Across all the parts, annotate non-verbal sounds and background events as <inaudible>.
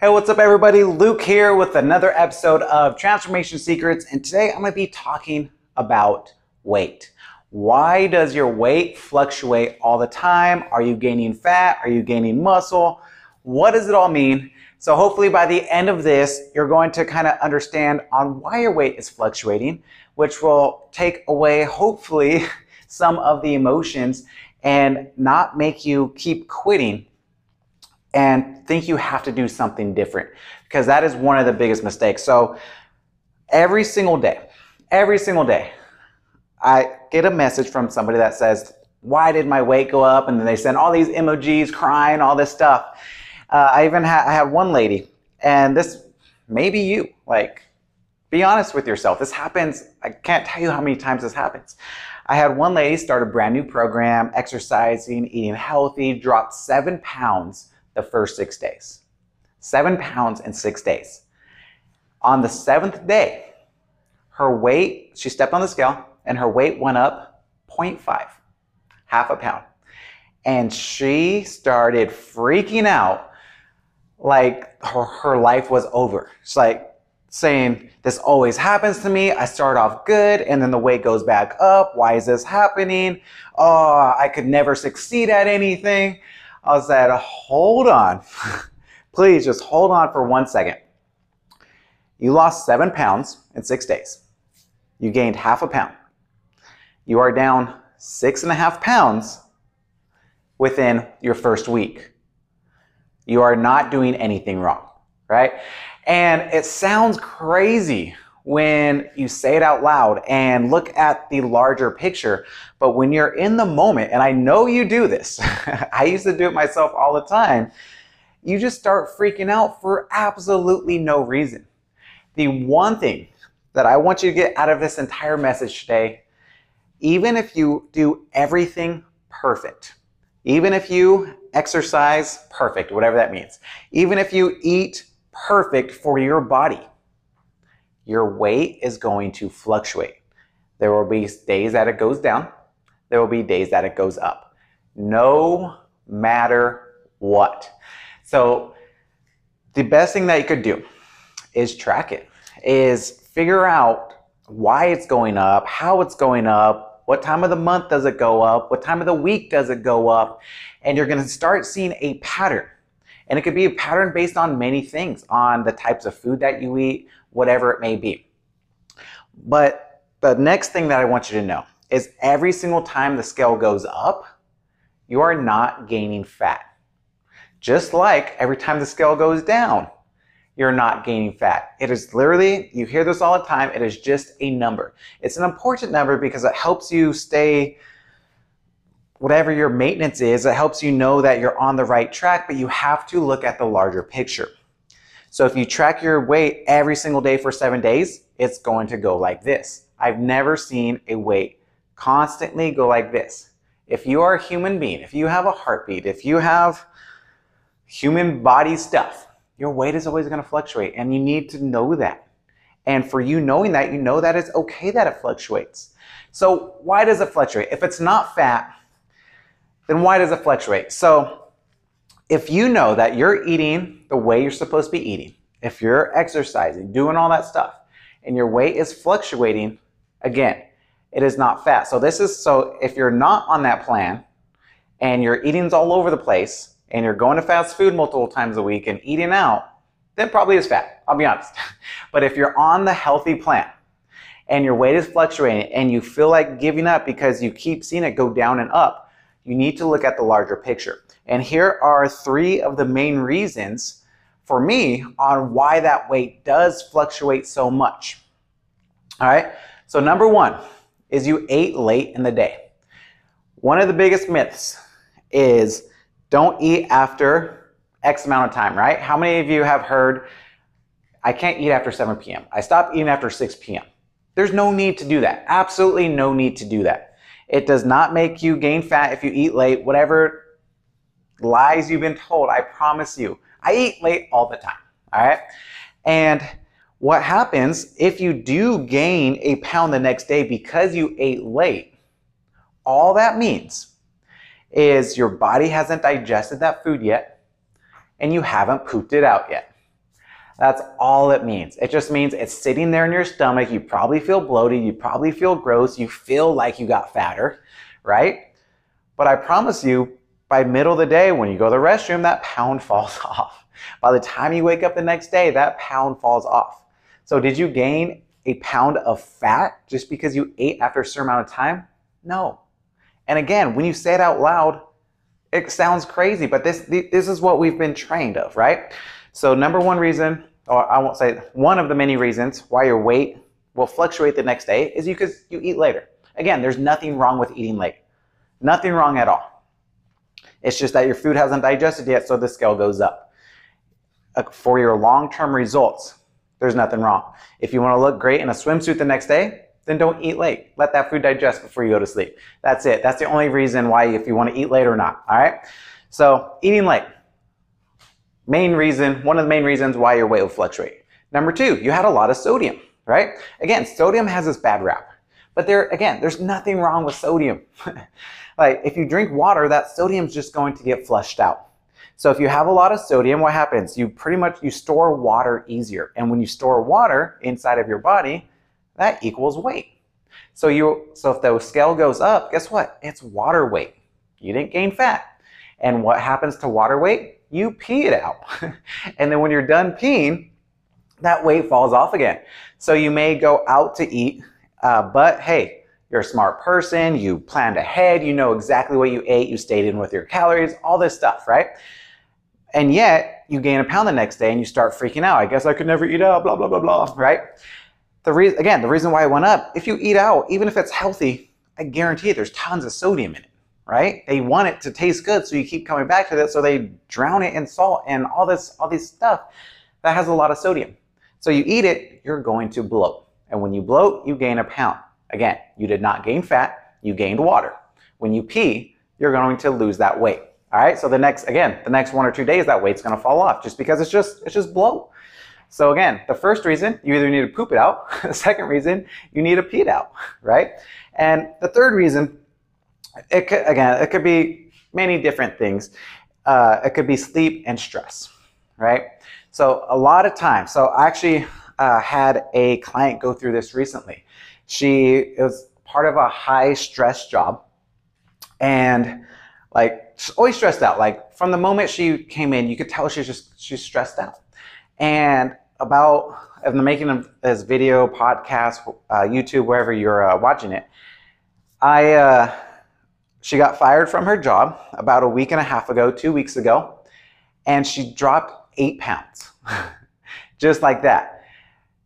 Hey, what's up, everybody? Luke here with another episode of Transformation Secrets, and today I'm going to be talking about weight. Why does your weight fluctuate all the time? Are you gaining fat? Are you gaining muscle? What does it all mean? So, hopefully, by the end of this, you're going to kind of understand on why your weight is fluctuating, which will take away, hopefully, <laughs> some of the emotions and not make you keep quitting and think you have to do something different because that is one of the biggest mistakes. So every single day, every single day, I get a message from somebody that says, Why did my weight go up? And then they send all these emojis crying, all this stuff. Uh, I even ha- I had one lady, and this may be you. Like, be honest with yourself. This happens, I can't tell you how many times this happens. I had one lady start a brand new program, exercising, eating healthy, dropped seven pounds the first six days. Seven pounds in six days. On the seventh day, her weight, she stepped on the scale and her weight went up 0.5, half a pound. And she started freaking out like her, her life was over. She's like saying, This always happens to me. I start off good and then the weight goes back up. Why is this happening? Oh, I could never succeed at anything. I said, hold on. <laughs> Please just hold on for one second. You lost seven pounds in six days. You gained half a pound. You are down six and a half pounds within your first week. You are not doing anything wrong, right? And it sounds crazy when you say it out loud and look at the larger picture. But when you're in the moment, and I know you do this, <laughs> I used to do it myself all the time, you just start freaking out for absolutely no reason. The one thing that I want you to get out of this entire message today, even if you do everything perfect, even if you exercise perfect, whatever that means, even if you eat perfect for your body, your weight is going to fluctuate. There will be days that it goes down, there will be days that it goes up, no matter what. So, the best thing that you could do is track it, is figure out why it's going up, how it's going up, what time of the month does it go up, what time of the week does it go up, and you're to start seeing a pattern. And it could be a pattern based on many things, on the types of food that you eat, whatever it may be. But the next thing that I want you to know is every single time the scale goes up, you are not gaining fat. Just like every time the scale goes down, you're not gaining fat. It is literally, you hear this all the time, it is just a number. It's an important number because it helps you stay, whatever your maintenance is, it helps you know that you're on the right track, but you have to look at the larger picture. So if you track your weight every single day for seven days, it's going to go like this. I've never seen a weight constantly go like this. If you are a human being, if you have a heartbeat, if you have human body stuff, your weight is always going to fluctuate and you need to know that. And for you knowing that, you know that it's okay that it fluctuates. So why does it fluctuate? If it's not fat, then why does it fluctuate? So if you know that you're eating the way you're supposed to be eating, if you're exercising, doing all that stuff, and your weight is fluctuating, again, it is not fat. So this is so if you're not on that plan and your eating's all over the place and you're going to fast food multiple times a week and eating out, then probably is fat. I'll be honest. <laughs> but if you're on the healthy plan and your weight is fluctuating and you feel like giving up because you keep seeing it go down and up, you need to look at the larger picture. And here are three of the main reasons for me on why that weight does fluctuate so much. All right, so number one is you ate late in the day. One of the biggest myths is don't eat after X amount of time, right? How many of you have heard, I can't eat after 7 p.m.? I stop eating after 6 p.m. There's no need to do that. Absolutely no need to do that. It does not make you gain fat if you eat late, whatever lies you've been told, I promise you. I eat late all the time, all right? And what happens if you do gain a pound the next day because you ate late? All that means is your body hasn't digested that food yet and you haven't pooped it out yet. That's all it means. It just means it's sitting there in your stomach. You probably feel bloated. You probably feel gross. You feel like you got fatter, right? But I promise you, by middle of the day, when you go to the restroom, that pound <laughs> falls off. By the time you wake up the next day, that pound falls off. So did you gain a pound of fat just because you ate after a certain amount of time? No. And again, when you say it out loud, it sounds crazy, but this this is what we've been trained of, right? So number one reason, or I won't say one of the many reasons why your weight will fluctuate the next day is because you eat later. Again, there's nothing wrong with eating late. Nothing wrong at all. It's just that your food hasn't digested yet, so the scale goes up. Uh, for your long-term results, there's nothing wrong. If you want to look great in a swimsuit the next day, then don't eat late. Let that food digest before you go to sleep. That's it. That's the only reason why if you want to eat late or not. All right. So eating late, main reason, one of the main reasons why your weight will fluctuate. Number two, you had a lot of sodium, right? Again, sodium has this bad rap, but there, again, there's nothing wrong with sodium. <laughs> like if you drink water, that sodium's just going to get flushed out. So if you have a lot of sodium, what happens? You pretty much, you store water easier. And when you store water inside of your body, that equals weight. So you, so if the scale goes up, guess what? It's water weight. You didn't gain fat. And what happens to water weight? You pee it out. <laughs> and then when you're done peeing, that weight falls off again. So you may go out to eat, uh, but hey, you're a smart person, you planned ahead, you know exactly what you ate, you stayed in with your calories, all this stuff, right? And yet you gain a pound the next day and you start freaking out. I guess I could never eat out, blah, blah, blah, blah, right? The reason, again, the reason why it went up, if you eat out, even if it's healthy, I guarantee you there's tons of sodium in it, right? They want it to taste good, so you keep coming back to it, so they drown it in salt and all this, all this stuff that has a lot of sodium. So you eat it, you're going to bloat. And when you bloat, you gain a pound. Again, you did not gain fat, you gained water. When you pee, you're going to lose that weight. All right, so the next, again, the next one or two days, that weight's gonna fall off just because it's just, it's just bloat. So again, the first reason, you either need to poop it out. <laughs> the second reason, you need to pee it out, right? And the third reason, it could, again, it could be many different things. Uh, it could be sleep and stress, right? So a lot of times, so I actually uh, had a client go through this recently. She was part of a high stress job and like always stressed out. Like from the moment she came in, you could tell she's just she's stressed out. And about in the making of this video, podcast, uh, YouTube, wherever you're uh, watching it, I uh, she got fired from her job about a week and a half ago, two weeks ago, and she dropped eight pounds, <laughs> just like that.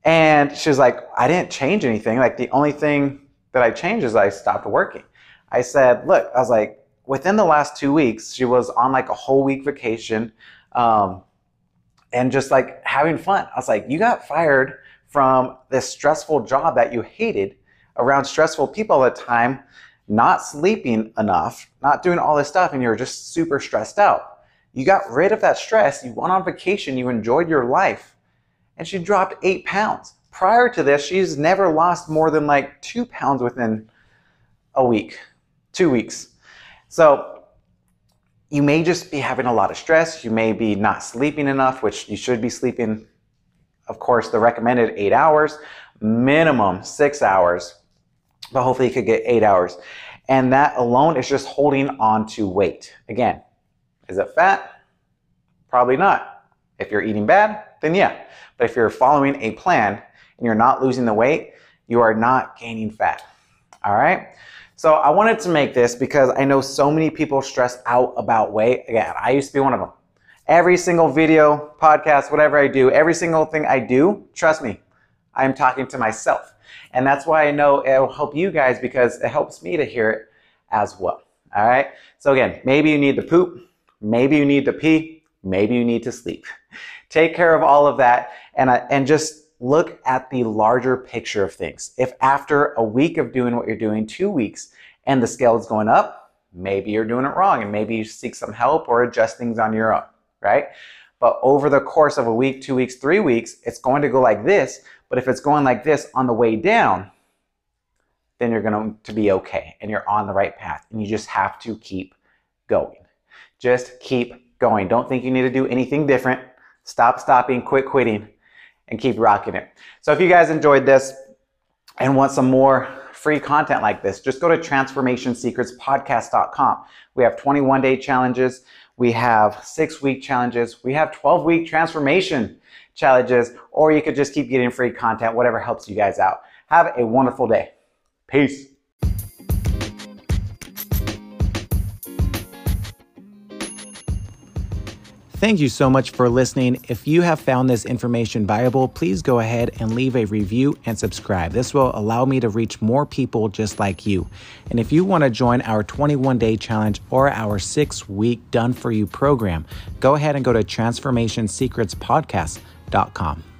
And she was like, I didn't change anything. Like the only thing that I changed is I stopped working. I said, look, I was like, within the last two weeks, she was on like a whole week vacation um, and just like having fun. I was like, you got fired from this stressful job that you hated around stressful people all the time, not sleeping enough, not doing all this stuff, and you're just super stressed out. You got rid of that stress, you went on vacation, you enjoyed your life, and she dropped eight pounds. Prior to this, she's never lost more than like two pounds within a week, two weeks. So you may just be having a lot of stress. You may be not sleeping enough, which you should be sleeping, of course, the recommended eight hours, minimum six hours, but hopefully you could get eight hours. And that alone is just holding on to weight. Again, is it fat? Probably not. If you're eating bad, then yeah. But if you're following a plan and you're not losing the weight, you are not gaining fat. All right? So I wanted to make this because I know so many people stress out about weight. Again, I used to be one of them. Every single video, podcast, whatever I do, every single thing I do, trust me, I'm talking to myself. And that's why I know it will help you guys because it helps me to hear it as well. All right. So again, maybe you need to poop, maybe you need to pee, maybe you need to sleep. Take care of all of that and, uh, and just look at the larger picture of things. If after a week of doing what you're doing, two weeks, and the scale is going up, maybe you're doing it wrong and maybe you seek some help or adjust things on your own, right? But over the course of a week, two weeks, three weeks, it's going to go like this. But if it's going like this on the way down, then you're going to be okay and you're on the right path. And you just have to keep going. Just keep going. Don't think you need to do anything different. Stop stopping, quit quitting and keep rocking it. So if you guys enjoyed this and want some more free content like this, just go to transformationsecretspodcast.com. We have 21 day challenges. We have six week challenges. We have 12 week transformation challenges, or you could just keep getting free content, whatever helps you guys out. Have a wonderful day. Peace. Thank you so much for listening. If you have found this information valuable, please go ahead and leave a review and subscribe. This will allow me to reach more people just like you. And if you want to join our 21 day challenge or our six week done for you program, go ahead and go to transformationsecretspodcast.com.